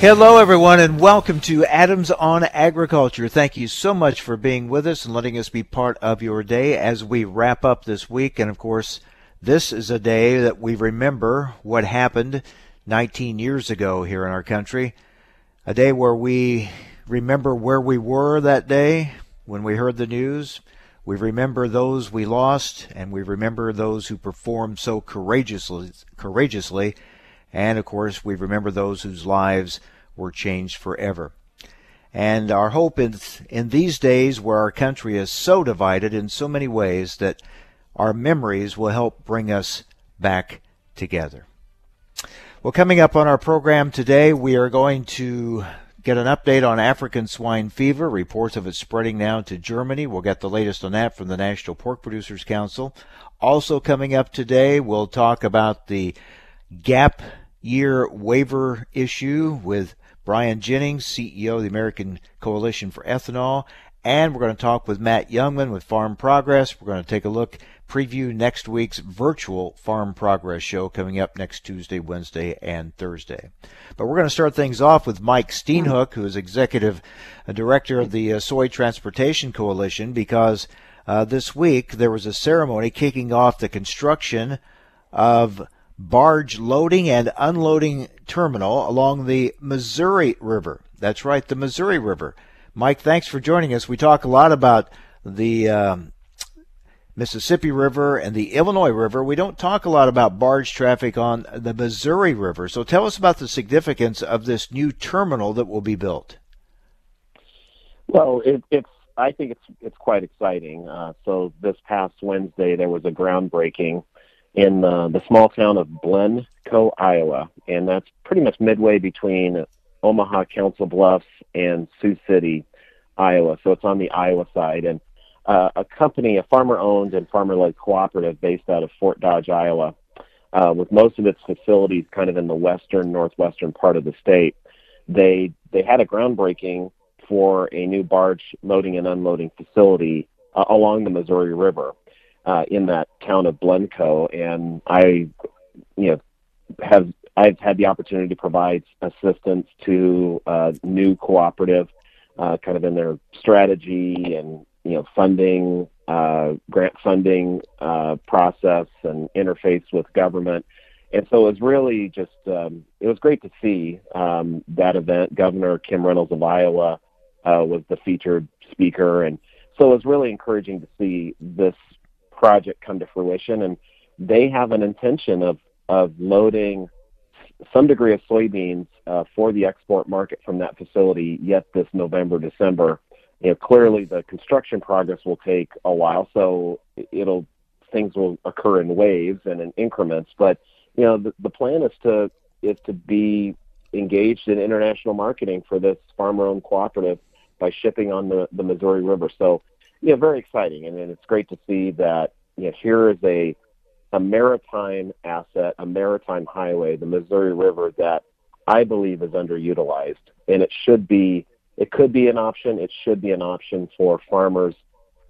Hello, everyone, and welcome to Adams on Agriculture. Thank you so much for being with us and letting us be part of your day as we wrap up this week. And of course, this is a day that we remember what happened 19 years ago here in our country. A day where we remember where we were that day when we heard the news. We remember those we lost, and we remember those who performed so courageously, courageously and of course, we remember those whose lives were changed forever. And our hope is in these days where our country is so divided in so many ways that our memories will help bring us back together. Well, coming up on our program today, we are going to get an update on African swine fever, reports of it spreading now to Germany. We'll get the latest on that from the National Pork Producers Council. Also coming up today, we'll talk about the gap year waiver issue with Brian Jennings, CEO of the American Coalition for Ethanol. And we're going to talk with Matt Jungmann with Farm Progress. We're going to take a look, preview next week's virtual Farm Progress show coming up next Tuesday, Wednesday, and Thursday. But we're going to start things off with Mike Steenhoek, who is Executive Director of the uh, Soy Transportation Coalition, because uh, this week there was a ceremony kicking off the construction of barge loading and unloading terminal along the Missouri River. That's right, the Missouri River. Mike, thanks for joining us. We talk a lot about the um, Mississippi River and the Illinois River. We don't talk a lot about barge traffic on the Missouri River. So tell us about the significance of this new terminal that will be built. Well, it, it's I think it's it's quite exciting. Uh, so this past Wednesday there was a groundbreaking in uh, the small town of Blencoe, Iowa, and that's pretty much midway between Omaha, Council Bluffs, and Sioux City, Iowa. So it's on the Iowa side, and uh, a company, a farmer-owned and farmer-led cooperative based out of Fort Dodge, Iowa, uh, with most of its facilities kind of in the western northwestern part of the state. They they had a groundbreaking for a new barge loading and unloading facility uh, along the Missouri River uh, in that town of Blencoe, and I, you know, have I've had the opportunity to provide assistance to a new cooperative, uh, kind of in their strategy and you know funding, uh, grant funding uh, process, and interface with government. And so it was really just um, it was great to see um, that event. Governor Kim Reynolds of Iowa uh, was the featured speaker, and so it was really encouraging to see this project come to fruition, and they have an intention of of loading some degree of soybeans uh, for the export market from that facility yet this November December. You know, clearly the construction progress will take a while, so it'll things will occur in waves and in increments. But you know, the, the plan is to is to be engaged in international marketing for this farmer-owned cooperative by shipping on the, the Missouri River. So yeah, very exciting, and, and it's great to see that you know, here is a a maritime asset, a maritime highway, the Missouri River that I believe is underutilized, and it should be. It could be an option. It should be an option for farmers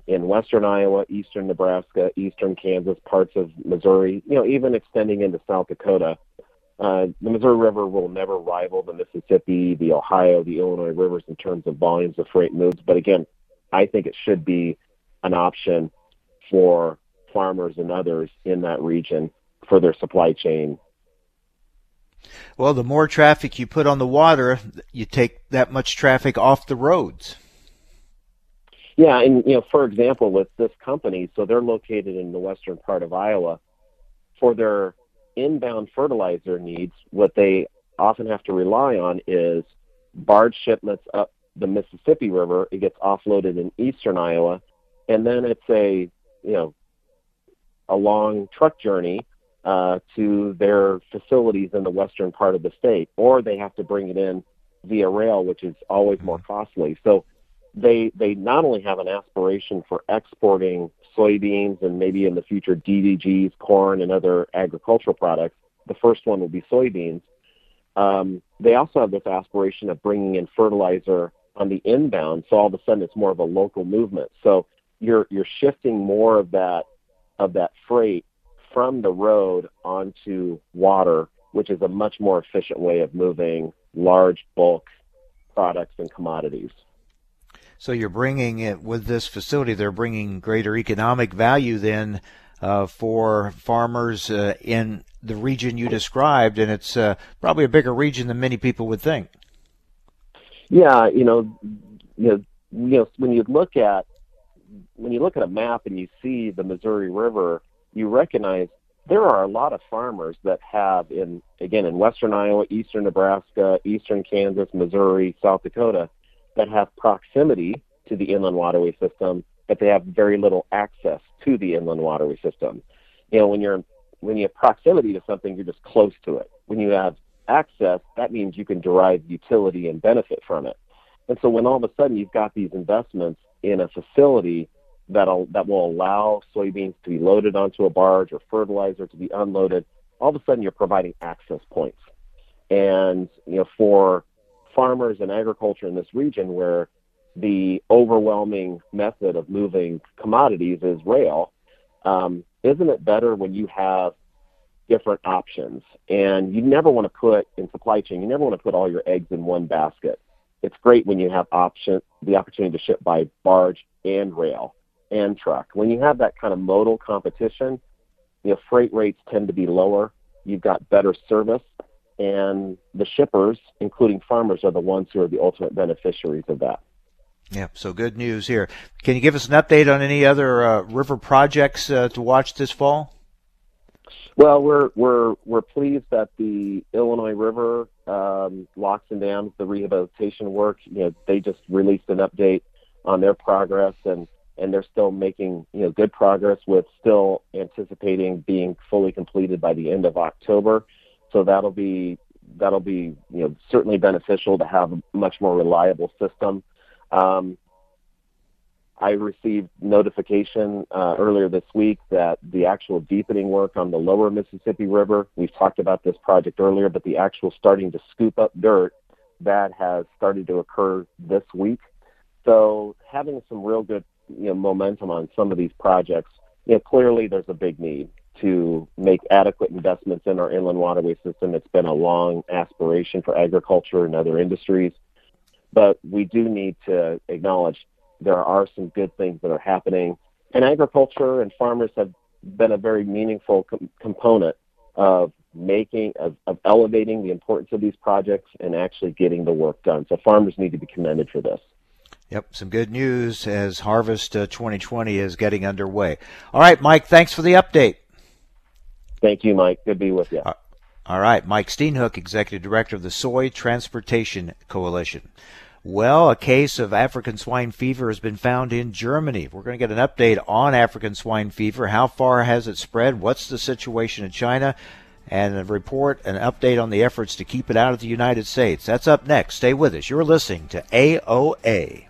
in western Iowa, eastern Nebraska, eastern Kansas, parts of Missouri, you know, even extending into South Dakota. Uh, the Missouri River will never rival the Mississippi, the Ohio, the Illinois rivers in terms of volumes of freight moves. But again, I think it should be an option for farmers and others in that region for their supply chain. Well, the more traffic you put on the water, you take that much traffic off the roads. Yeah, and you know, for example, with this company, so they're located in the western part of Iowa. For their inbound fertilizer needs, what they often have to rely on is barge shipments up the Mississippi River. It gets offloaded in eastern Iowa, and then it's a you know a long truck journey uh, to their facilities in the western part of the state, or they have to bring it in via rail, which is always more costly. So they they not only have an aspiration for exporting soybeans and maybe in the future DDGs, corn, and other agricultural products. The first one will be soybeans. Um, they also have this aspiration of bringing in fertilizer on the inbound, so all of a sudden it's more of a local movement. So you're you're shifting more of that of that freight from the road onto water, which is a much more efficient way of moving large bulk products and commodities. So you're bringing it with this facility. They're bringing greater economic value then uh, for farmers uh, in the region you described, and it's uh, probably a bigger region than many people would think. Yeah, you know, you know, you know, when you look at when you look at a map and you see the Missouri River, you recognize there are a lot of farmers that have in again in western Iowa, eastern Nebraska, eastern Kansas, Missouri, South Dakota that have proximity to the inland waterway system, but they have very little access to the inland waterway system. You know, when you're when you have proximity to something, you're just close to it. When you have access, that means you can derive utility and benefit from it. And so when all of a sudden you've got these investments in a facility that'll that will allow soybeans to be loaded onto a barge or fertilizer to be unloaded, all of a sudden you're providing access points. And you know, for farmers and agriculture in this region where the overwhelming method of moving commodities is rail, um, isn't it better when you have different options? And you never want to put in supply chain, you never want to put all your eggs in one basket. It's great when you have option the opportunity to ship by barge and rail and truck. When you have that kind of modal competition, you know, freight rates tend to be lower. You've got better service, and the shippers, including farmers, are the ones who are the ultimate beneficiaries of that. Yeah, so good news here. Can you give us an update on any other uh, river projects uh, to watch this fall? Well, we're we're we're pleased that the Illinois River um, locks and dams, the rehabilitation work. You know, they just released an update on their progress, and and they're still making you know good progress with still anticipating being fully completed by the end of October. So that'll be that'll be you know certainly beneficial to have a much more reliable system. Um, I received notification uh, earlier this week that the actual deepening work on the lower Mississippi River, we've talked about this project earlier, but the actual starting to scoop up dirt, that has started to occur this week. So having some real good you know, momentum on some of these projects, you know, clearly there's a big need to make adequate investments in our inland waterway system. It's been a long aspiration for agriculture and other industries, but we do need to acknowledge there are some good things that are happening. And agriculture and farmers have been a very meaningful com- component of making of, of elevating the importance of these projects and actually getting the work done. So farmers need to be commended for this. Yep, some good news as Harvest uh, 2020 is getting underway. All right, Mike, thanks for the update. Thank you, Mike. Good to be with you. Uh, all right, Mike Steenhoek, Executive Director of the Soy Transportation Coalition. Well, a case of African swine fever has been found in Germany. We're going to get an update on African swine fever. How far has it spread? What's the situation in China? And a report, an update on the efforts to keep it out of the United States. That's up next. Stay with us. You're listening to AOA.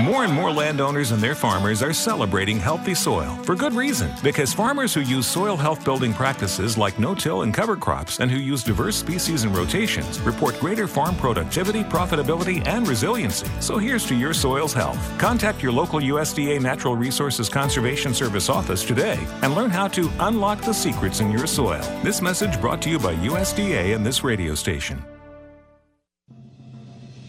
More and more landowners and their farmers are celebrating healthy soil for good reason. Because farmers who use soil health building practices like no till and cover crops and who use diverse species and rotations report greater farm productivity, profitability, and resiliency. So here's to your soil's health. Contact your local USDA Natural Resources Conservation Service office today and learn how to unlock the secrets in your soil. This message brought to you by USDA and this radio station.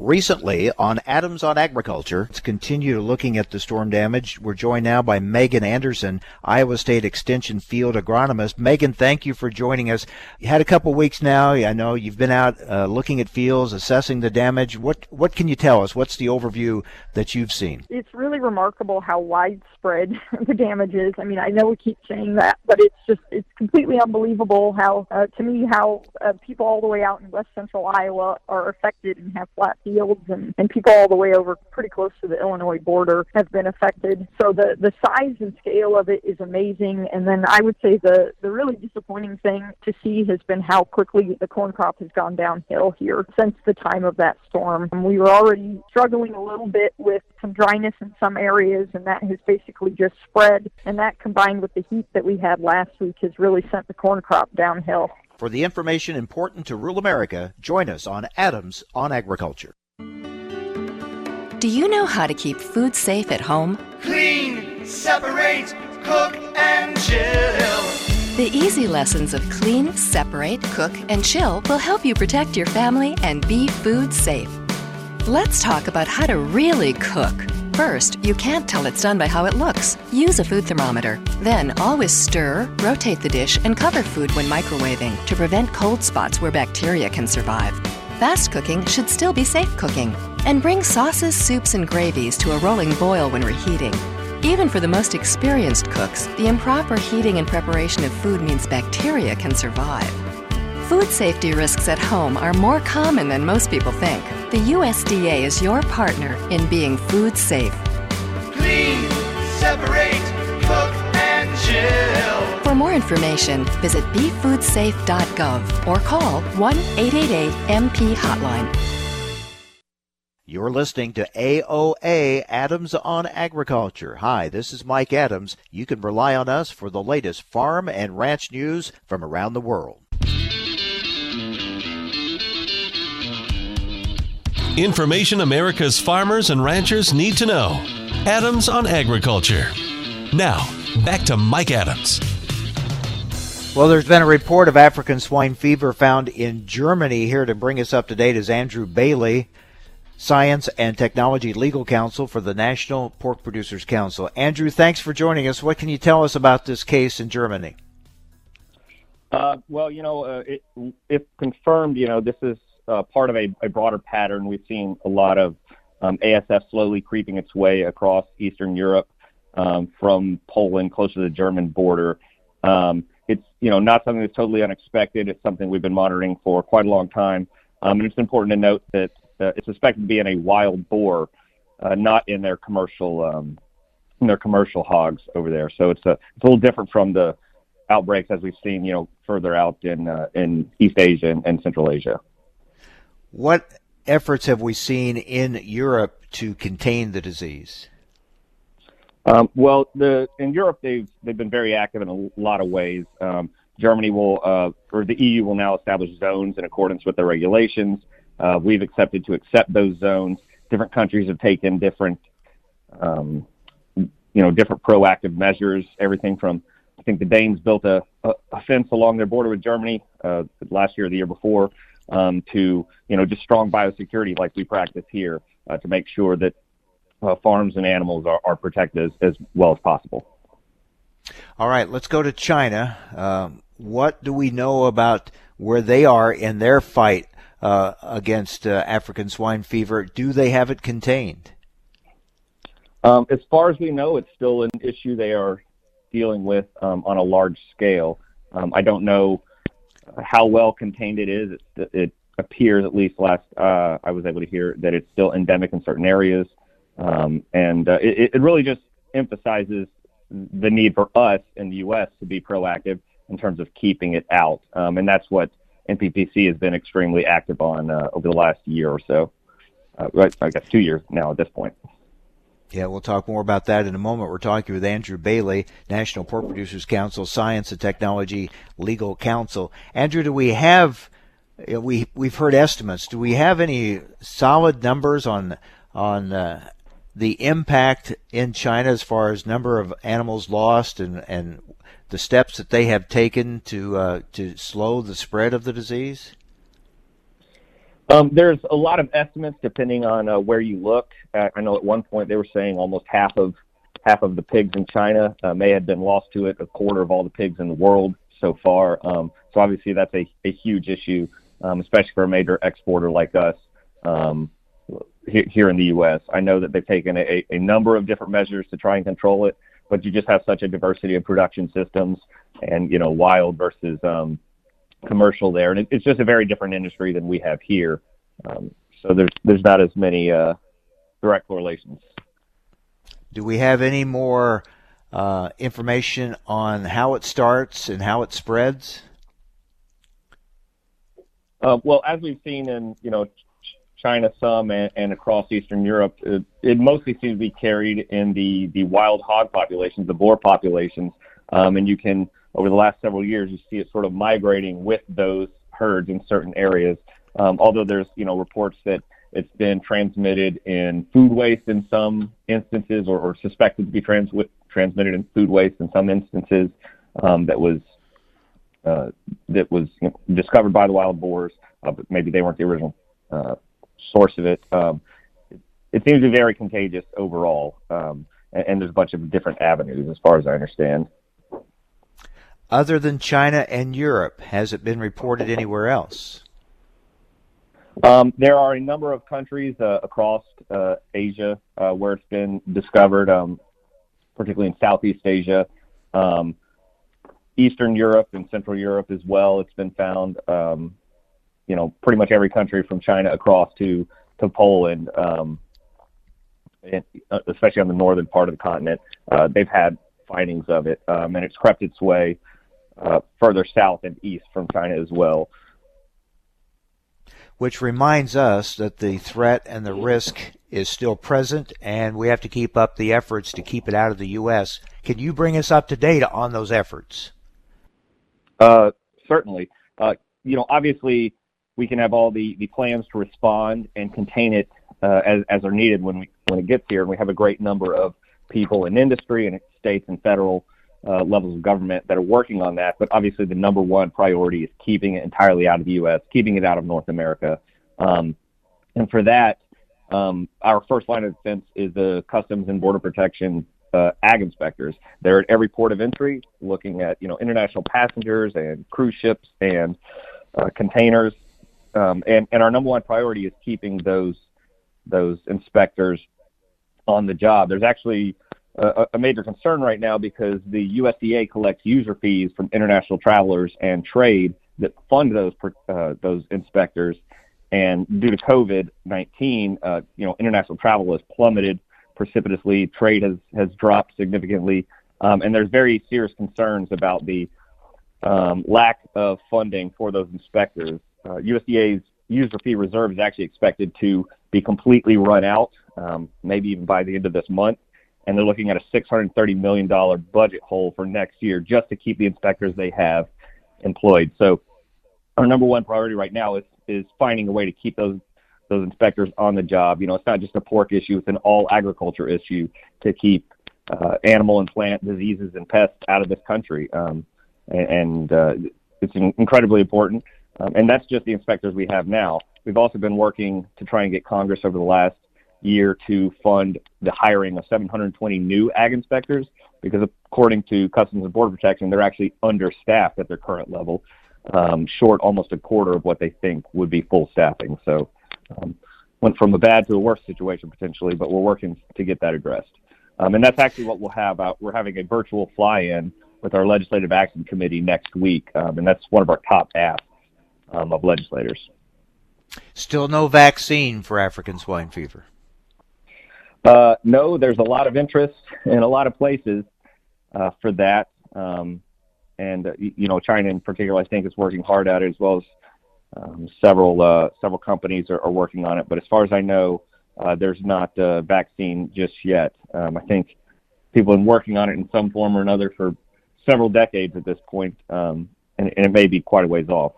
Recently on Adams on Agriculture, let's continue looking at the storm damage. We're joined now by Megan Anderson, Iowa State Extension Field Agronomist. Megan, thank you for joining us. You had a couple weeks now. I know you've been out uh, looking at fields, assessing the damage. What what can you tell us? What's the overview that you've seen? It's really remarkable how widespread the damage is. I mean, I know we keep saying that, but it's just it's completely unbelievable how uh, to me how uh, people all the way out in west central Iowa are affected and have flat fields, and, and people all the way over pretty close to the Illinois border have been affected. So the, the size and scale of it is amazing. And then I would say the, the really disappointing thing to see has been how quickly the corn crop has gone downhill here since the time of that storm. And we were already struggling a little bit with some dryness in some areas, and that has basically just spread. And that combined with the heat that we had last week has really sent the corn crop downhill. For the information important to rural America, join us on Adams on Agriculture. Do you know how to keep food safe at home? Clean, separate, cook, and chill. The easy lessons of clean, separate, cook, and chill will help you protect your family and be food safe. Let's talk about how to really cook. First, you can't tell it's done by how it looks. Use a food thermometer. Then, always stir, rotate the dish, and cover food when microwaving to prevent cold spots where bacteria can survive. Fast cooking should still be safe cooking. And bring sauces, soups, and gravies to a rolling boil when reheating. Even for the most experienced cooks, the improper heating and preparation of food means bacteria can survive. Food safety risks at home are more common than most people think. The USDA is your partner in being food safe. Clean, separate, cook, and chill. For more information, visit befoodsafe.gov or call 1 888 MP Hotline. You're listening to AOA Adams on Agriculture. Hi, this is Mike Adams. You can rely on us for the latest farm and ranch news from around the world. Information America's farmers and ranchers need to know. Adams on Agriculture. Now, back to Mike Adams. Well, there's been a report of African swine fever found in Germany. Here to bring us up to date is Andrew Bailey, Science and Technology Legal Counsel for the National Pork Producers Council. Andrew, thanks for joining us. What can you tell us about this case in Germany? Uh, well, you know, uh, it, if confirmed, you know, this is part of a, broader pattern. We've seen a lot of um, ASF slowly creeping its way across Eastern Europe um, from Poland closer to the German border. Um, it's you know not something that's totally unexpected. It's something we've been monitoring for quite a long time, it's important to note that uh, it's suspected to be in a wild boar, uh, not in their commercial in their commercial hogs over there. So it's a it's a little different from the outbreaks as we've seen, you know, further out in uh, in East Asia and Central Asia. What efforts have we seen in Europe to contain the disease? Um, well, the in Europe they've they've been very active in a lot of ways. Um, Germany will uh, or the EU will now establish zones in accordance with their regulations. Uh, we've accepted to accept those zones. Different countries have taken different, um, you know, different proactive measures. Everything from I think the Danes built a, a, fence along their border with Germany uh, last year or the year before um, to you know just strong biosecurity like we practice here uh, to make sure that uh, farms and animals are, are protected as, as, well as possible. All right, let's go to China. Um, what do we know about where they are in their fight uh, against uh, African swine fever? Do they have it contained? Um, as far as we know, it's still an issue they are dealing with um, on a large scale. Um, I don't know how well contained it is. It, it appears, at least last uh, I was able to hear, that it's still endemic in certain areas, um, and uh, it, it really just emphasizes the need for us in the U.S. to be proactive in terms of keeping it out, um, and that's what NPPC has been extremely active on uh, over the last year or so. Uh, right, I guess two years now at this point. Yeah, we'll talk more about that in a moment. We're talking with Andrew Bailey, National Pork Producers Council, Science and Technology Legal Counsel. Andrew, do we have we we've heard estimates? Do we have any solid numbers on on uh, the impact in China as far as number of animals lost and and the steps that they have taken to uh, to slow the spread of the disease? Um, there's a lot of estimates depending on uh, where you look. Uh, I know at one point they were saying almost half of half of the pigs in China uh, may have been lost to it, a quarter of all the pigs in the world so far. Um, so obviously that's a, a huge issue, um, especially for a major exporter like us here, in the U.S. I know that they've taken a, a number of different measures to try and control it, but you just have such a diversity of production systems and you know wild versus commercial there, and it, it's just a very different industry than we have here. Um, so there's there's not as many uh, direct correlations. Do we have any more uh, information on how it starts and how it spreads? Uh, well, as we've seen in you know China some and, and across Eastern Europe, it, it, mostly seems to be carried in the the wild hog populations, the boar populations, um, and you can over the last several years you see it sort of migrating with those herds in certain areas. Um, although there's you know reports that it's been transmitted in food waste in some instances, or, or suspected to be trans- transmitted in food waste in some instances. Um, that was uh, that was you know, discovered by the wild boars, uh, but maybe they weren't the original uh, source of it. Um, it. it. seems to be very contagious overall, um, and, and, there's a bunch of different avenues, as far as I understand. Other than China and Europe, has it been reported anywhere else? Um, there are a number of countries uh, across uh, Asia uh, where it's been discovered, um, particularly in Southeast Asia, um, Eastern Europe and Central Europe as well. It's been found, um, you know, pretty much every country from China across to to Poland, um, and, uh, especially on the northern part of the continent. Uh, they've had findings of it, um, and it's crept its way uh, further south and east from China as well which reminds us that the threat and the risk is still present, and we have to keep up the efforts to keep it out of the U.S. Can you bring us up to date on those efforts? Uh, certainly. Uh, you know, obviously, we can have all the, the plans to respond and contain it uh, as, as are needed when we when it gets here, and we have a great number of people in industry and states and federal levels of government that are working on that. But obviously, the number one priority is keeping it entirely out of the U.S., keeping it out of North America. Um, and for that, um, our first line of defense is the Customs and Border Protection uh, ag inspectors. They're at every port of entry, looking at you know international passengers and cruise ships and uh, containers. Um, and, and our number one priority is keeping those those inspectors on the job. There's actually a, major concern right now because the USDA collects user fees from international travelers and trade that fund those uh, those inspectors. And due to COVID-19, uh, you know, international travel has plummeted precipitously. Trade has has dropped significantly, um, and there's very serious concerns about the um, lack of funding for those inspectors. Uh, USDA's user fee reserve is actually expected to be completely run out, um, maybe even by the end of this month and they're looking at a $630 million budget hole for next year just to keep the inspectors they have employed. So our number one priority right now is is finding a way to keep those those inspectors on the job. You know, it's not just a pork issue; it's an all agriculture issue to keep uh, animal and plant diseases and pests out of this country. Um, and, uh, it's incredibly important. Um, and that's just the inspectors we have now. We've also been working to try and get Congress over the last year to fund the hiring of 720 new ag inspectors because according to Customs and Border Protection, they're actually understaffed at their current level, um, short almost a quarter of what they think would be full staffing. So um, went from a bad to a worse situation potentially, but we're working to get that addressed. Um, and that's actually what we'll have out. We're having a virtual fly-in with our Legislative Action Committee next week, um, and that's one of our top asks um, of legislators. Still no vaccine for African swine fever. Uh, no, there's a lot of interest in a lot of places uh, for that. Um, and uh, you know, China in particular, I think, is working hard at it as well as um, several uh, several companies are, are, working on it. But as far as I know, uh, there's not a vaccine just yet. Um, I think people have been working on it in some form or another for several decades at this point, um, and, and, it may be quite a ways off.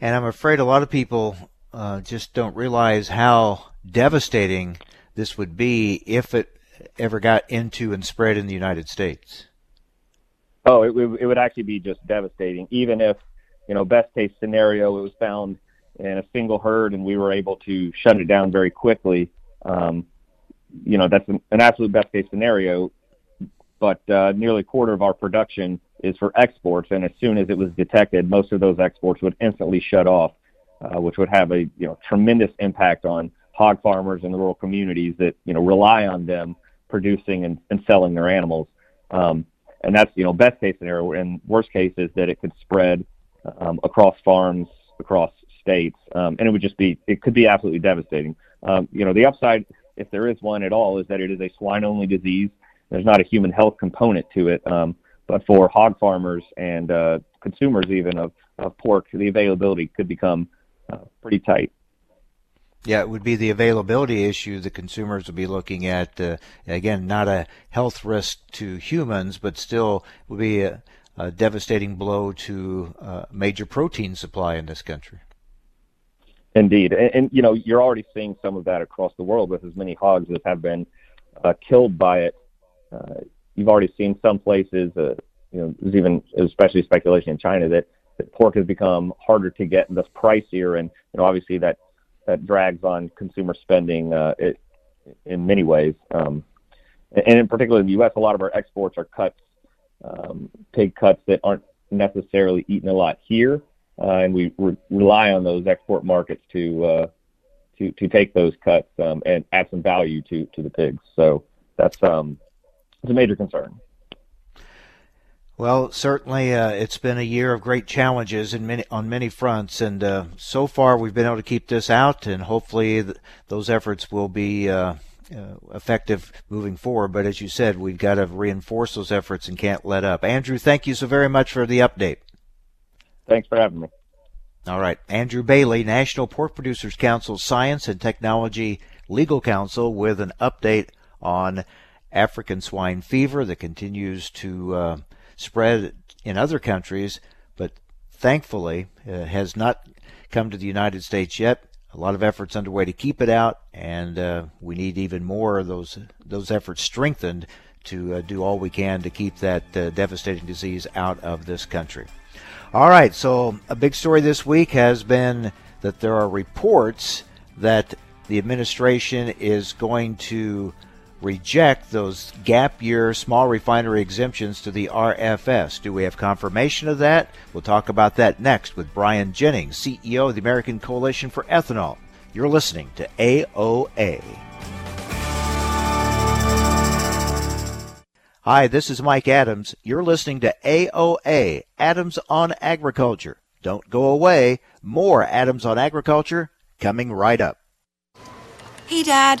And I'm afraid a lot of people uh, just don't realize how devastating this would be if it ever got into and spread in the United States. Oh, it, it would actually be just devastating. Even if, you know, best case scenario, it was found in a single herd, and we were able to shut it down very quickly. Um, you know, that's an, an absolute best case scenario. But uh, nearly a quarter of our production is for exports, and as soon as it was detected, most of those exports would instantly shut off, uh, which would have a you know tremendous impact on hog farmers in the rural communities that you know rely on them producing and, and selling their animals. Um, and that's you know best case scenario. And worst case is that it could spread um, across farms, across states, um, and it would just be it could be absolutely devastating. Um, you know the upside, if there is one at all, is that it is a swine-only disease. There's not a human health component to it, um, but for hog farmers and uh, consumers even of, of pork, the availability could become uh, pretty tight. Yeah, it would be the availability issue the consumers would be looking at. Uh, again, not a health risk to humans, but still would be a, a devastating blow to uh, major protein supply in this country. Indeed, and, and, you know you're already seeing some of that across the world with as many hogs that have been uh, killed by it. Uh, you've already seen some places, uh, you know, there's even especially speculation in China that, that pork has become harder to get and thus pricier, and you know obviously that that drags on consumer spending uh, it, in many ways. Um, and in particular in the U.S., a lot of our exports are cuts, um, pig cuts that aren't necessarily eaten a lot here, uh, and we re- rely on those export markets to uh, to to take those cuts um, and add some value to to the pigs. So that's um, it's a major concern. Well, certainly, uh, it's been a year of great challenges in many on many fronts, and uh, so far we've been able to keep this out, and hopefully th- those efforts will be uh, uh, effective moving forward. But as you said, we've got to reinforce those efforts and can't let up. Andrew, thank you so very much for the update. Thanks for having me. All right, Andrew Bailey, National Pork Producers Council Science and Technology Legal Counsel, with an update on African swine fever that continues to uh, spread in other countries, but thankfully uh, has not come to the United States yet. A lot of efforts underway to keep it out, and uh, we need even more of those those efforts strengthened to uh, do all we can to keep that uh, devastating disease out of this country. All right, so a big story this week has been that there are reports that the administration is going to reject those gap year small refinery exemptions to the RFS. Do we have confirmation of that? We'll talk about that next with Brian Jennings, CEO of the American Coalition for Ethanol. You're listening to AOA. Hi, this is Mike Adams. You're listening to AOA, Adams on Agriculture. Don't go away. More Adams on Agriculture coming right up. Hey, Dad.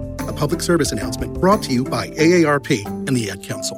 a public service announcement brought to you by AARP and the Ad Council.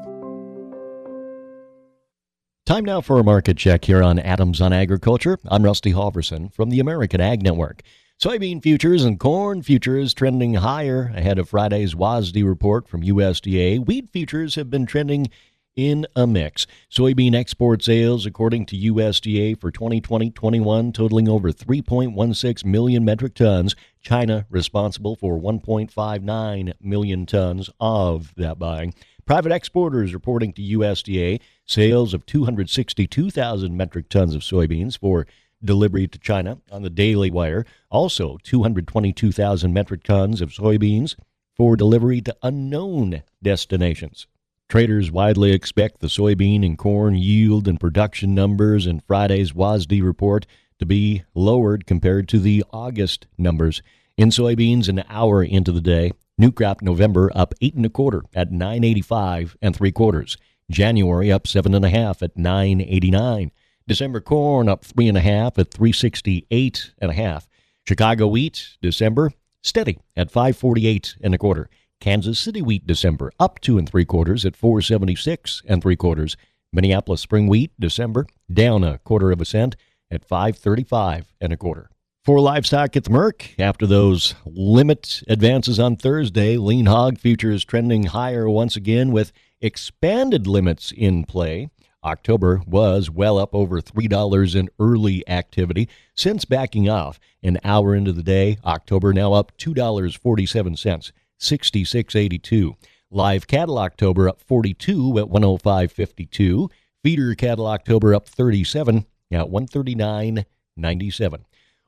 Time now for a market check here on Adams on Agriculture. I'm Rusty Halverson from the American Ag Network. Soybean futures and corn futures trending higher ahead of Friday's WASDE report from USDA. Wheat futures have been trending in a mix. Soybean export sales, according to USDA, for 2020 21 totaling over 3.16 million metric tons. China responsible for 1.59 million tons of that buying. Private exporters reporting to USDA sales of 262,000 metric tons of soybeans for delivery to China on the Daily Wire. Also, 222,000 metric tons of soybeans for delivery to unknown destinations. Traders widely expect the soybean and corn yield and production numbers in Friday's WASDE report to be lowered compared to the August numbers. In soybeans, an hour into the day, New crop November up eight and a quarter at 985 and three quarters. January up seven and a half at 989. December corn up three and a half at 368 and a half. Chicago wheat December steady at 548 and a quarter. Kansas City wheat December up two and three quarters at 476 and three quarters. Minneapolis spring wheat December down a quarter of a cent at 535 and a quarter. For livestock at the Merc, after those limit advances on Thursday, lean hog futures trending higher once again with expanded limits in play. October was well up over $3 in early activity. Since backing off an hour into the day, October now up $2.47, 66.82. Live cattle October up 42 at 105.52. Feeder cattle October up 37 at 139.97.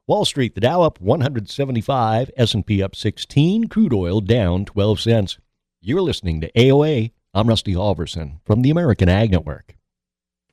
Wall Street, the Dow up 175, S&P up 16, crude oil down 12 cents. You're listening to AOA. I'm Rusty Halverson from the American Ag Network.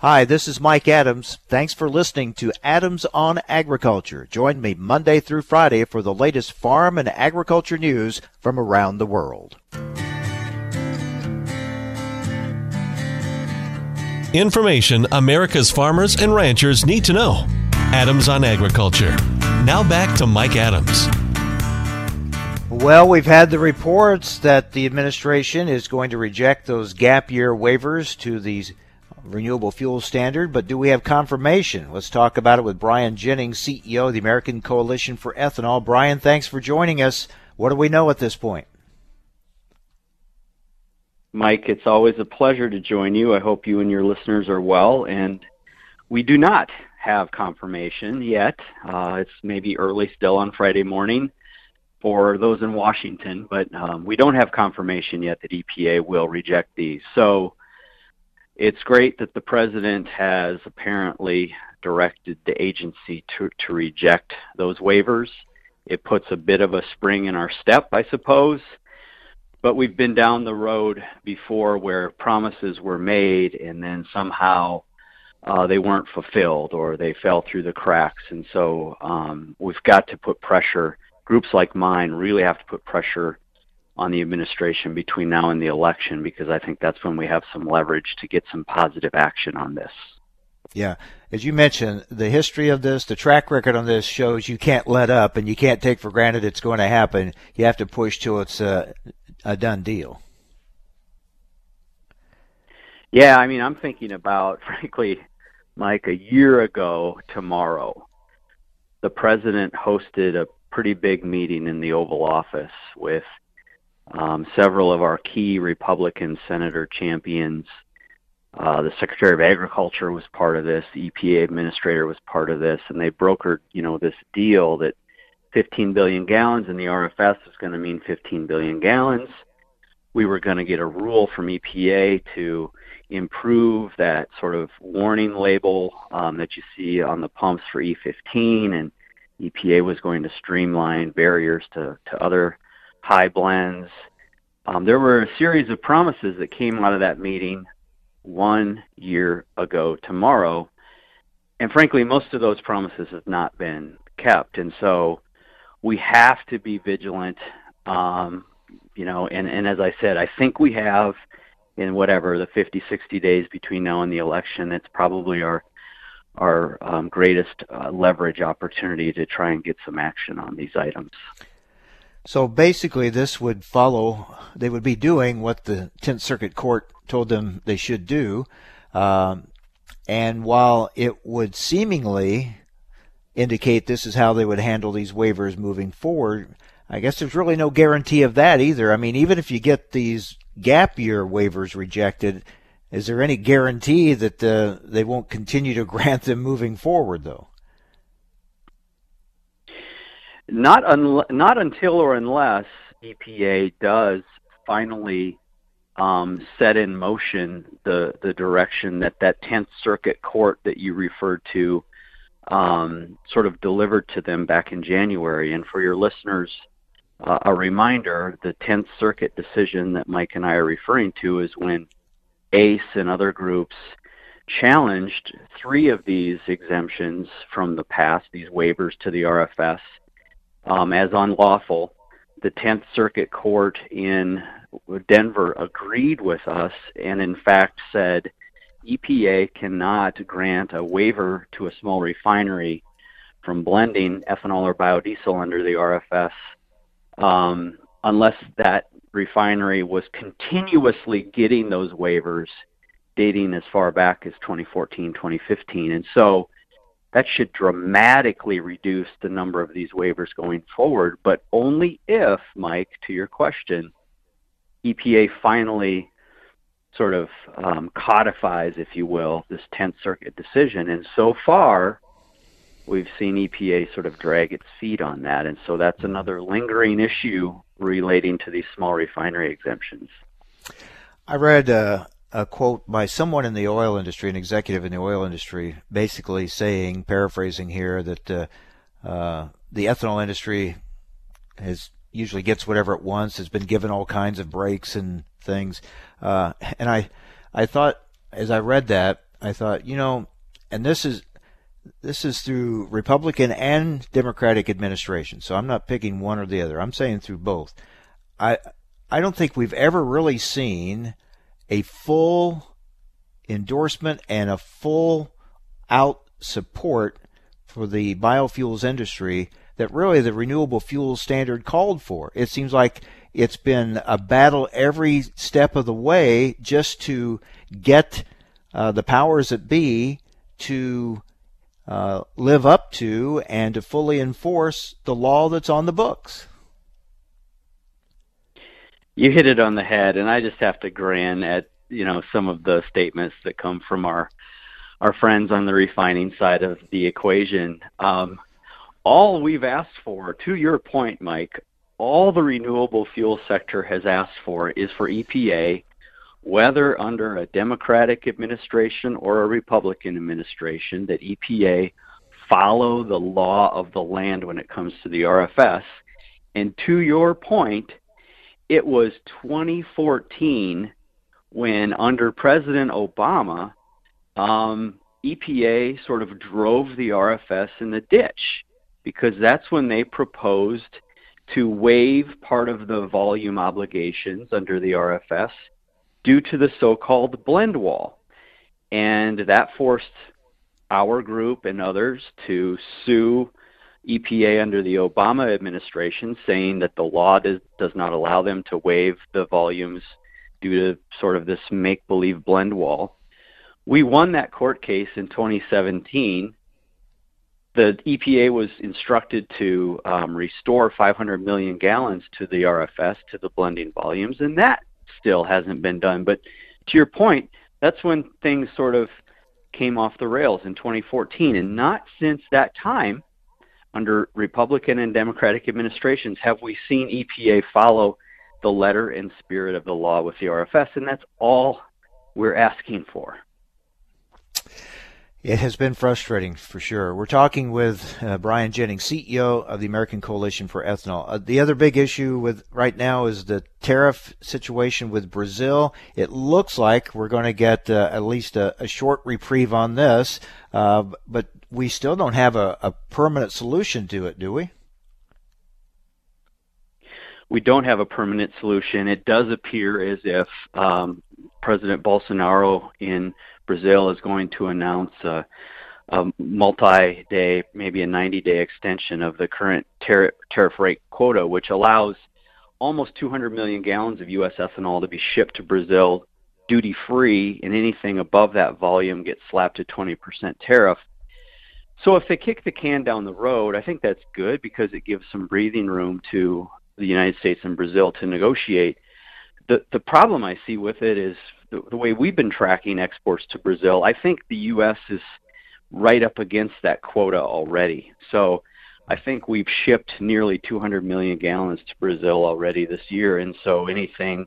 Hi, this is Mike Adams. Thanks for listening to Adams on Agriculture. Join me Monday through Friday for the latest farm and agriculture news from around the world. Information America's farmers and ranchers need to know. Adams on Agriculture. Now back to Mike Adams. Well, we've had the reports that the administration is going to reject those gap year waivers to these renewable fuel standard, but do we have confirmation? Let's talk about it with Brian Jennings, CEO of the American Coalition for Ethanol. Brian, thanks for joining us. What do we know at this point? Mike, it's always a pleasure to join you. I hope you and your listeners are well. And we do not have confirmation yet. Uh, it's maybe early still on Friday morning for those in Washington, but um, we don't have confirmation yet that EPA will reject these. So it's great that the president has apparently directed the agency to, to reject those waivers. It puts a bit of a spring in our step, I suppose. But we've been down the road before where promises were made and then somehow uh, they weren't fulfilled or they fell through the cracks. And so um, we've got to put pressure. Groups like mine really have to put pressure on the administration between now and the election because I think that's when we have some leverage to get some positive action on this. Yeah. As you mentioned, the history of this, the track record on this shows you can't let up and you can't take for granted it's going to happen. You have to push till it's a, a done deal. Yeah, I mean, I'm thinking about, frankly, Mike, a year ago tomorrow, the president hosted a pretty big meeting in the Oval Office with um, several of our key Republican senator champions. Uh, the Secretary of Agriculture was part of this. The EPA administrator was part of this, and they brokered, you know, this deal that 15 billion gallons in the RFS was going to mean 15 billion gallons. We were going to get a rule from EPA to improve that sort of warning label um, that you see on the pumps for E15, and EPA was going to streamline barriers to, to other high blends. Um, there were a series of promises that came out of that meeting one year ago tomorrow. And frankly, most of those promises have not been kept. And so we have to be vigilant. Um, you know, and, and as I said, I think we have in whatever the 50, 60 days between now and the election, it's probably our our um, greatest uh, leverage opportunity to try and get some action on these items. So basically, this would follow, they would be doing what the 10th Circuit Court told them they should do. Um, and while it would seemingly indicate this is how they would handle these waivers moving forward, I guess there's really no guarantee of that either. I mean, even if you get these gap year waivers rejected, is there any guarantee that uh, they won't continue to grant them moving forward, though? Not un- not until or unless EPA does finally um, set in motion the the direction that that Tenth Circuit Court that you referred to um, sort of delivered to them back in January. And for your listeners, uh, a reminder: the Tenth Circuit decision that Mike and I are referring to is when ACE and other groups challenged three of these exemptions from the past, these waivers to the RFS, um, as unlawful. The Tenth Circuit Court in Denver agreed with us and, in fact, said EPA cannot grant a waiver to a small refinery from blending ethanol or biodiesel under the RFS um, unless that refinery was continuously getting those waivers dating as far back as 2014, 2015. And so that should dramatically reduce the number of these waivers going forward, but only if, Mike, to your question, EPA finally sort of um, codifies, if you will, this 10th Circuit decision. And so far, we've seen EPA sort of drag its feet on that. And so that's another lingering issue relating to these small refinery exemptions. I read uh, a quote by someone in the oil industry, an executive in the oil industry, basically saying, paraphrasing here, that uh, uh, the ethanol industry has usually gets whatever it wants, has been given all kinds of breaks and things. Uh, and I, I thought, as I read that, I thought, you know, and this is this is through Republican and Democratic administration. So I'm not picking one or the other. I'm saying through both. I I don't think we've ever really seen a full endorsement and a full out support for the biofuels industry that really the renewable fuels standard called for. It seems like it's been a battle every step of the way just to get uh, the powers that be to uh, live up to and to fully enforce the law that's on the books. You hit it on the head, and I just have to grin at you know some of the statements that come from our our friends on the refining side of the equation. Um, all we've asked for, to your point, Mike, all the renewable fuel sector has asked for is for EPA whether under a Democratic administration or a Republican administration, that EPA follow the law of the land when it comes to the RFS. And to your point, it was 2014 when, under President Obama, um, EPA sort of drove the RFS in the ditch because that's when they proposed to waive part of the volume obligations under the RFS due to the so-called blend wall. And that forced our group and others to sue EPA under the Obama administration, saying that the law does, does not allow them to waive the volumes due to sort of this make believe blend wall. We won that court case in 2017. The EPA was instructed to um, restore 500 million gallons to the RFS, to the blending volumes, and that still hasn't been done. But to your point, that's when things sort of came off the rails in 2014. And not since that time, under Republican and Democratic administrations, have we seen EPA follow the letter and spirit of the law with the RFS. And that's all we're asking for. It has been frustrating for sure. We're talking with uh, Brian Jennings, CEO of the American Coalition for Ethanol. Uh, the other big issue with right now is the tariff situation with Brazil. It looks like we're going to get uh, at least a, a, short reprieve on this, uh, but we still don't have a, a permanent solution to it, do we? we don't have a permanent solution. It does appear as if um, President Bolsonaro in Brazil is going to announce a, a multi-day, maybe a 90-day extension of the current tariff, tariff rate quota, which allows almost 200 million gallons of U.S. ethanol to be shipped to Brazil duty free, and anything above that volume gets slapped a 20% tariff. So if they kick the can down the road, I think that's good because it gives some breathing room to the United States and Brazil to negotiate. The the problem I see with it is the, way we've been tracking exports to Brazil. I think the U.S. is right up against that quota already. So I think we've shipped nearly 200 million gallons to Brazil already this year, and so anything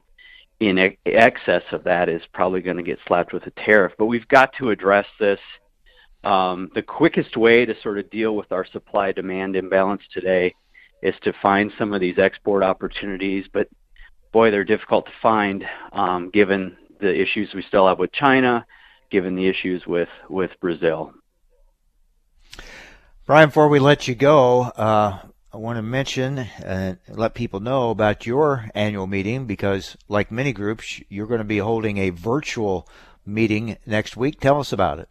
in ex- excess of that is probably going to get slapped with a tariff. But we've got to address this. Um, the quickest way to sort of deal with our supply demand imbalance today is to find some of these export opportunities, but boy, they're difficult to find um, given the issues we still have with China, given the issues with, with Brazil. Brian, before we let you go, uh, I want to mention and let people know about your annual meeting because, like many groups, you're going to be holding a virtual meeting next week. Tell us about it.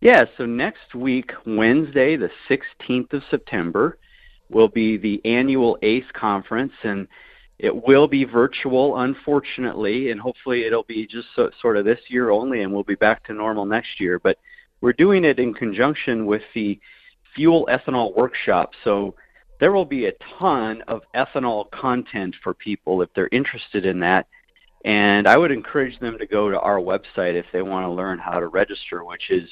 Yeah, so next week, Wednesday, the 16th of September, will be the annual ACE conference, and it will be virtual, unfortunately, and hopefully it'll be just so, sort of this year only, and we'll be back to normal next year. But we're doing it in conjunction with the Fuel Ethanol Workshop. So there will be a ton of ethanol content for people if they're interested in that. And I would encourage them to go to our website if they want to learn how to register, which is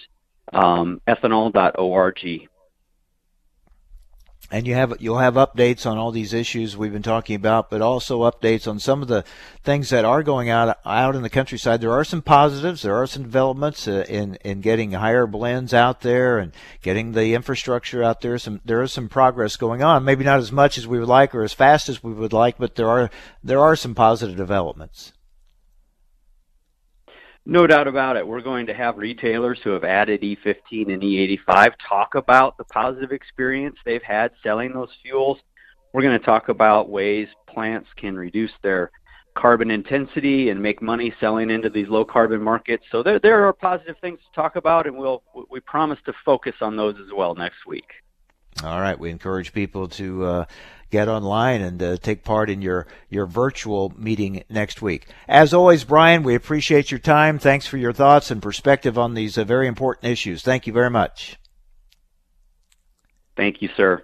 um, ethanol.org and you have you'll have updates on all these issues we've been talking about, but also updates on some of the things that are going out out in the countryside. There are some positives. There are some developments uh, in in getting higher blends out there and getting the infrastructure out there. Some there is some progress going on. Maybe not as much as we would like or as fast as we would like, but there are there are some positive developments. No doubt about it. We're going to have retailers who have added E15 and E85 talk about the positive experience they've had selling those fuels. We're going to talk about ways plants can reduce their carbon intensity and make money selling into these low carbon markets. So there there are positive things to talk about and we'll we promise to focus on those as well next week. All right, we encourage people to uh, get online and uh, take part in your, your virtual meeting next week. As always, Brian, we appreciate your time. Thanks for your thoughts and perspective on these uh, very important issues. Thank you very much. Thank you, sir.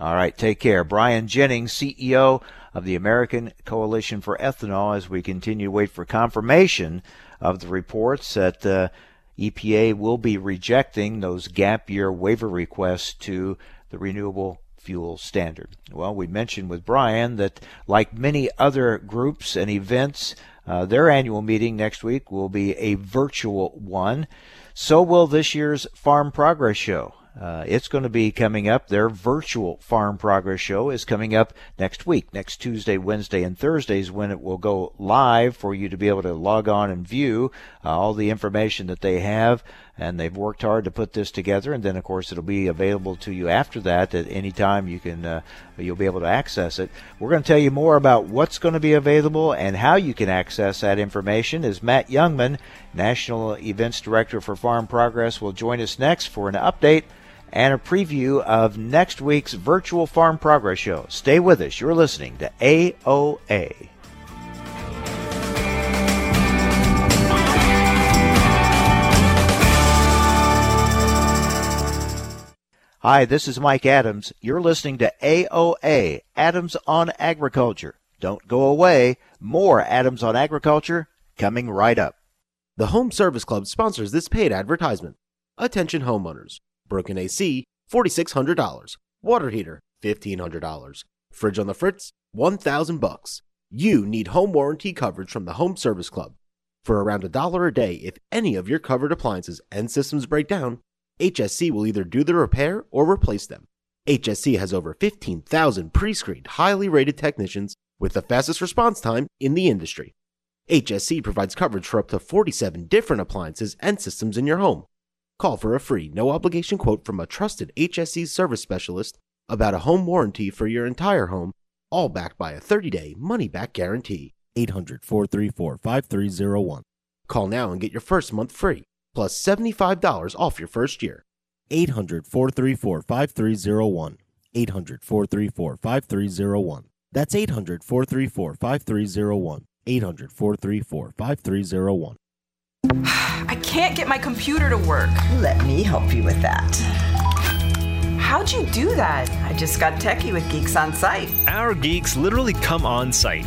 All right, take care. Brian Jennings, CEO of the American Coalition for Ethanol, as we continue to wait for confirmation of the reports that uh, EPA will be rejecting those gap year waiver requests to the renewable fuel standard. Well, we mentioned with Brian that, like many other groups and events, uh, their annual meeting next week will be a virtual one. So will this year's Farm Progress Show. Uh, it's going to be coming up. Their virtual Farm Progress Show is coming up next week, next Tuesday, Wednesday, and Thursdays when it will go live for you to be able to log on and view uh, all the information that they have. And they've worked hard to put this together. And then, of course, it'll be available to you after that at any time you can, uh, you'll be able to access it. We're going to tell you more about what's going to be available and how you can access that information as Matt Jungmann, National Events Director for Farm Progress, will join us next for an update and a preview of next week's virtual Farm Progress Show. Stay with us. You're listening to AOA. Hi, this is Mike Adams. You're listening to AOA, Adams on Agriculture. Don't go away. More Adams on Agriculture coming right up. The Home Service Club sponsors this paid advertisement. Attention homeowners. Broken AC, $4,600. Water heater, $1,500. Fridge on the fritz, 1000 bucks. You need home warranty coverage from the Home Service Club. For around a dollar a day, if any of your covered appliances and systems break down, HSC will either do the repair or replace them. HSC has over 15,000 pre screened, highly rated technicians with the fastest response time in the industry. HSC provides coverage for up to 47 different appliances and systems in your home. Call for a free, no obligation quote from a trusted HSC service specialist about a home warranty for your entire home, all backed by a 30 day money back guarantee. 800 434 5301. Call now and get your first month free. plus $75 off your first year. 800 434 5301. 800 434 5301. That's 800 434 5301. 800 434 5301. I can't get my computer to work. Let me help you with that. How'd you do that? I just got techie with Geeks on Site. Our geeks literally come on site.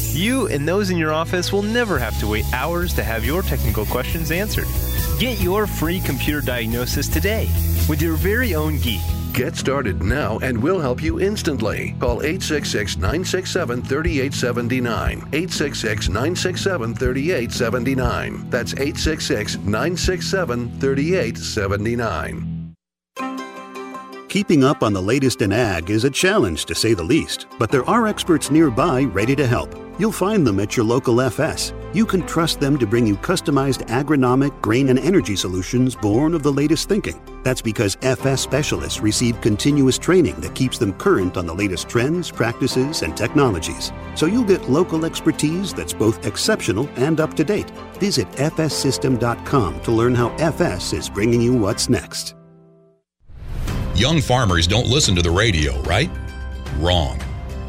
You and those in your office will never have to wait hours to have your technical questions answered. Get your free computer diagnosis today with your very own geek. Get started now and we'll help you instantly. Call 866 967 3879. 866 967 3879. That's 866 967 3879. Keeping up on the latest in ag is a challenge to say the least, but there are experts nearby ready to help. You'll find them at your local FS. You can trust them to bring you customized agronomic, grain, and energy solutions born of the latest thinking. That's because FS specialists receive continuous training that keeps them current on the latest trends, practices, and technologies. So you'll get local expertise that's both exceptional and up to date. Visit fssystem.com to learn how FS is bringing you what's next. Young farmers don't listen to the radio, right? Wrong.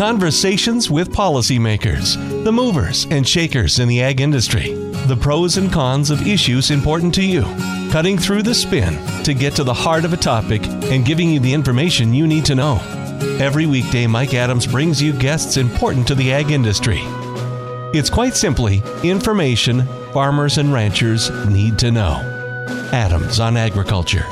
Conversations with policymakers, the movers and shakers in the ag industry, the pros and cons of issues important to you, cutting through the spin to get to the heart of a topic and giving you the information you need to know. Every weekday, Mike Adams brings you guests important to the ag industry. It's quite simply information farmers and ranchers need to know. Adams on Agriculture.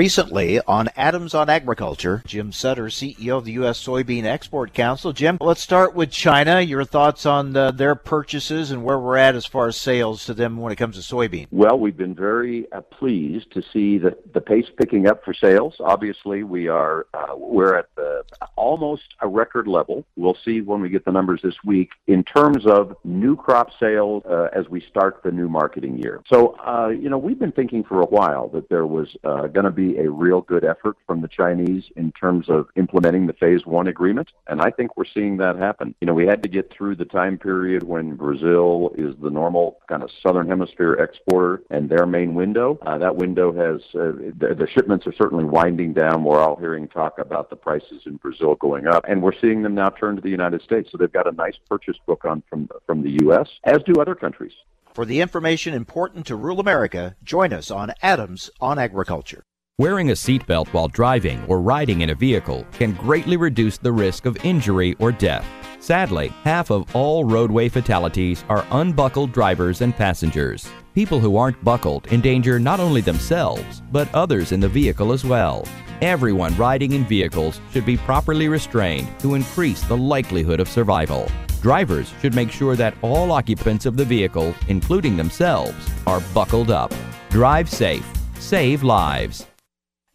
Recently on Adams on Agriculture, Jim Sutter, CEO of the U.S. Soybean Export Council. Jim, let's start with China. Your thoughts on the, their purchases and where we're at as far as sales to them when it comes to soybean? Well, we've been very uh, pleased to see the, the pace picking up for sales. Obviously, we are uh, we're at the, almost a record level. We'll see when we get the numbers this week in terms of new crop sales uh, as we start the new marketing year. So, uh, you know, we've been thinking for a while that there was uh, going to be a real good effort from the Chinese in terms of implementing the phase one agreement. And I think we're seeing that happen. You know, we had to get through the time period when Brazil is the normal kind of southern hemisphere exporter and their main window. Uh, that window has, uh, the, the shipments are certainly winding down. We're all hearing talk about the prices in Brazil going up. And we're seeing them now turn to the United States. So they've got a nice purchase book on from, from the U.S., as do other countries. For the information important to rural America, join us on Adams on Agriculture. Wearing a seatbelt while driving or riding in a vehicle can greatly reduce the risk of injury or death. Sadly, half of all roadway fatalities are unbuckled drivers and passengers. People who aren't buckled endanger not only themselves, but others in the vehicle as well. Everyone riding in vehicles should be properly restrained to increase the likelihood of survival. Drivers should make sure that all occupants of the vehicle, including themselves, are buckled up. Drive safe. Save lives.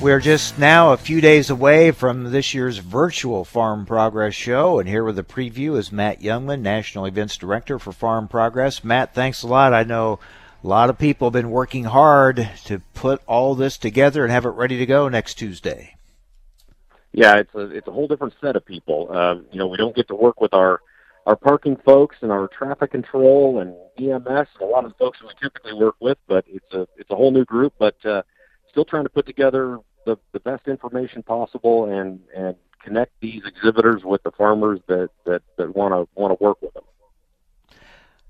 We're just now a few days away from this year's virtual Farm Progress Show, and here with a preview is Matt Jungmann, National Events Director for Farm Progress. Matt, thanks a lot. I know a lot of people have been working hard to put all this together and have it ready to go next Tuesday. Yeah, it's a it's a whole different set of people. Uh, you know, we don't get to work with our our parking folks and our traffic control and EMS and a lot of the folks that we typically work with, but it's a it's a whole new group. But uh, still trying to put together the the best information possible and and connect these exhibitors with the farmers that that want to want to work with them.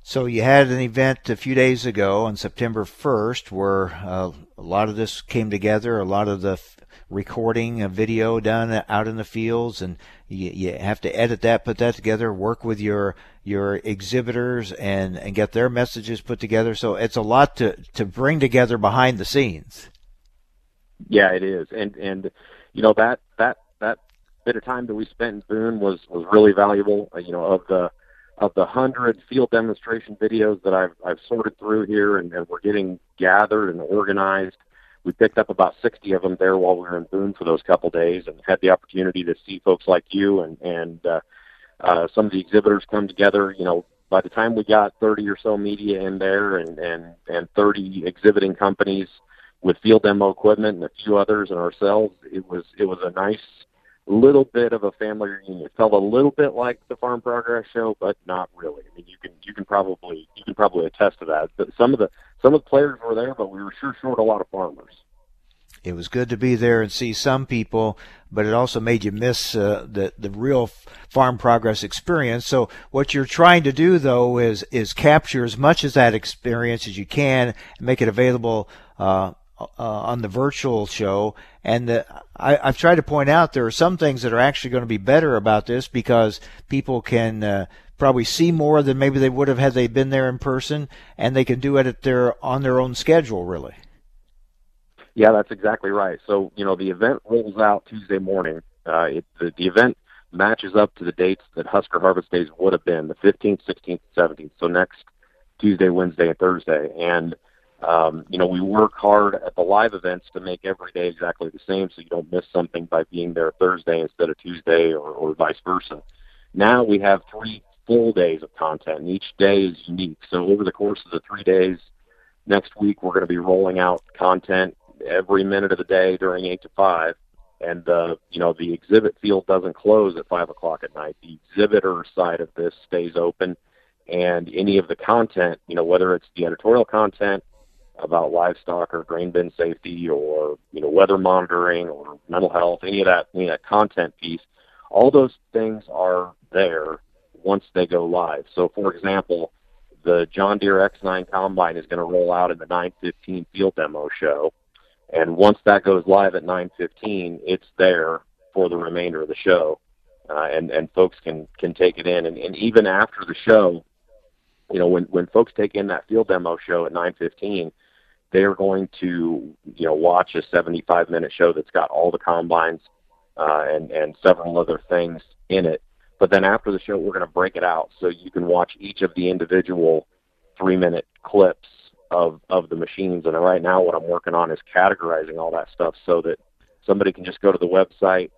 So you had an event a few days ago on September 1st where uh, a lot of this came together, a lot of the f- recording a video done out in the fields and you, you have to edit that, put that together, work with your your exhibitors and, and get their messages put together. So it's a lot to, to bring together behind the scenes. Yeah, it is. And and you know that that that bit of time that we spent in Boone was was really valuable. Uh, you know, of the of the hundred field demonstration videos that I've I've sorted through here and, and we're getting gathered and organized. We picked up about 60 of them there while we were in Boone for those couple days, and had the opportunity to see folks like you and and uh, uh, some of the exhibitors come together. You know, by the time we got 30 or so media in there and and and 30 exhibiting companies with field demo equipment and a few others and ourselves, it was it was a nice little bit of a family reunion. It felt a little bit like the Farm Progress Show, but not really. I mean, you can you can probably you can probably attest to that. But some of the some of the players were there, but we were sure short a lot of farmers. It was good to be there and see some people, but it also made you miss uh, the the real farm progress experience. So what you're trying to do though is is capture as much of that experience as you can and make it available uh, uh, on the virtual show. And the, I, have tried to point out there are some things that are actually going to be better about this because people can uh, probably see more than maybe they would have had they been there in person, and they can do it at their on their own schedule, really. Yeah, that's exactly right. So you know the event rolls out Tuesday morning. Uh, it, the, the event matches up to the dates that Husker Harvest Days would have been the 15th, 16th, 17th. So next Tuesday, Wednesday, and Thursday, and um, you know, we work hard at the live events to make every day exactly the same so you don't miss something by being there Thursday instead of Tuesday or, or vice versa. Now we have three full days of content, and each day is unique. So over the course of the three days, next week we're going to be rolling out content every minute of the day during 8 to 5. And, uh, you know, the exhibit field doesn't close at 5 o'clock at night. The exhibitor side of this stays open. And any of the content, you know, whether it's the editorial content about livestock or grain bin safety or you know weather monitoring or mental health, any of that, any of that content piece, all those things are there once they go live. So, for example, the John Deere X9 combine is going to roll out in the 915 field demo show, and once that goes live at 915, it's there for the remainder of the show, uh, and and folks can can take it in, and, and even after the show. You know, when when folks take in that field demo show at 9:15, they're going to you know watch a 75 minute show that's got all the combines uh, and and several other things in it. But then after the show, we're going to break it out so you can watch each of the individual three minute clips of of the machines. And right now, what I'm working on is categorizing all that stuff so that somebody can just go to the website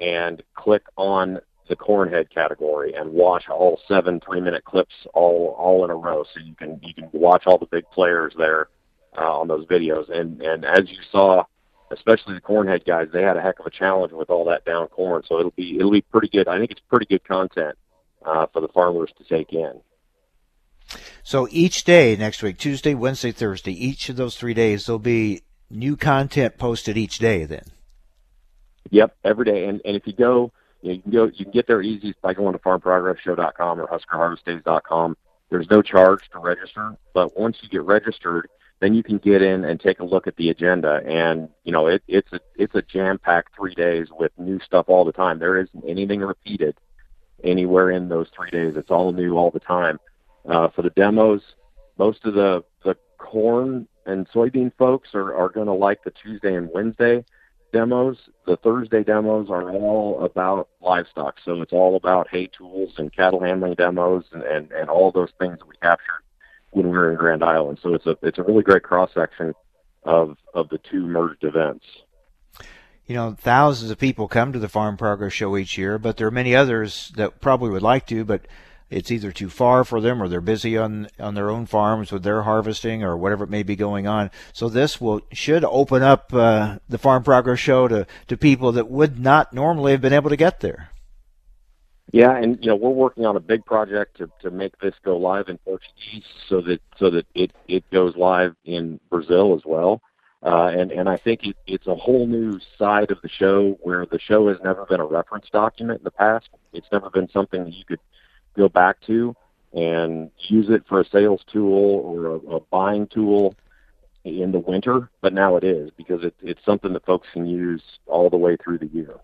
and click on the cornhead category and watch all seven three minute clips all all in a row so you can you can watch all the big players there uh, on those videos. And and as you saw, especially the cornhead guys, they had a heck of a challenge with all that down corn. So it'll be it'll be pretty good. I think it's pretty good content uh, for the farmers to take in. So each day next week, Tuesday, Wednesday, Thursday, each of those three days, there'll be new content posted each day. Then. Yep, every day. And and if you go, you, know, you can go, you can get there easy by going to farmprogressshow.com or huskerharvestdays.com. There's no charge to register, but once you get registered, then you can get in and take a look at the agenda. And you know it, it's a it's a jam packed three days with new stuff all the time. There isn't anything repeated anywhere in those three days. It's all new all the time. Uh, for the demos most of the the corn and soybean folks are are going to like the tuesday and wednesday demos. The thursday demos are all about livestock. So it's all about hay tools and cattle handling demos and and, and all those things that we captured when we were in Grand Island. So it's a it's a really great cross section of of the two merged events. You know, thousands of people come to the Farm Progress Show each year, but there are many others that probably would like to. But it's either too far for them or they're busy on on their own farms with their harvesting or whatever it may be going on. So this will should open up uh, the Farm Progress Show to to people that would not normally have been able to get there. Yeah, and you know we're working on a big project to to make this go live in Portuguese, so that so that it it goes live in Brazil as well. Uh, and and I think it, it's a whole new side of the show where the show has never been a reference document in the past. It's never been something that you could go back to and use it for a sales tool or a, a buying tool in the winter. But now it is because it, it's something that folks can use all the way through the year.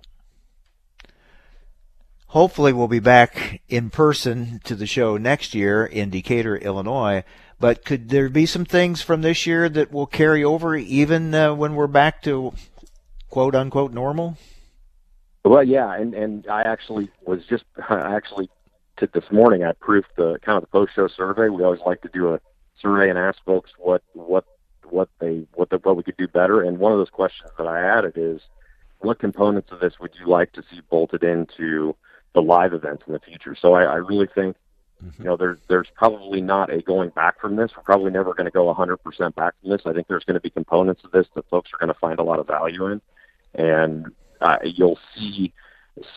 Hopefully, we'll be back in person to the show next year in Decatur, Illinois. But could there be some things from this year that will carry over even uh, when we're back to quote unquote normal? Well, yeah, and and I actually was just I actually took this morning. I proofed the kind of the post show survey. We always like to do a survey and ask folks what what what they what the, what we could do better. And one of those questions that I added is, what components of this would you like to see bolted into the live events in the future. So I, I really think mm-hmm. you know there's there's probably not a going back from this. We're probably never going to go 100% back from this. I think there's going to be components of this that folks are going to find a lot of value in, and uh, you'll see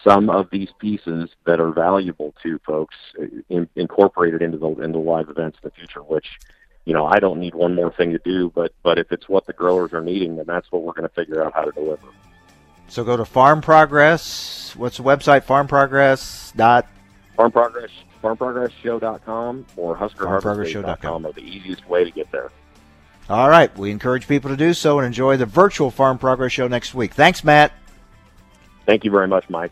some of these pieces that are valuable to folks uh, in, incorporated into the into live events in the future. Which you know I don't need one more thing to do, but but if it's what the growers are needing, then that's what we're going to figure out how to deliver. So go to Farm Progress. What's the website? Farm Progress dot. Farm Progress. FarmProgressShow.com or HuskerHarvestShow.com are the easiest way to get there. All right. We encourage people to do so and enjoy the virtual Farm Progress Show next week. Thanks, Matt. Thank you very much, Mike.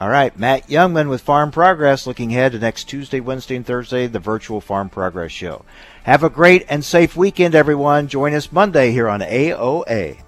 All right, Matt Jungmann with Farm Progress looking ahead to next Tuesday, Wednesday, and Thursday, the virtual Farm Progress Show. Have a great and safe weekend, everyone. Join us Monday here on AOA.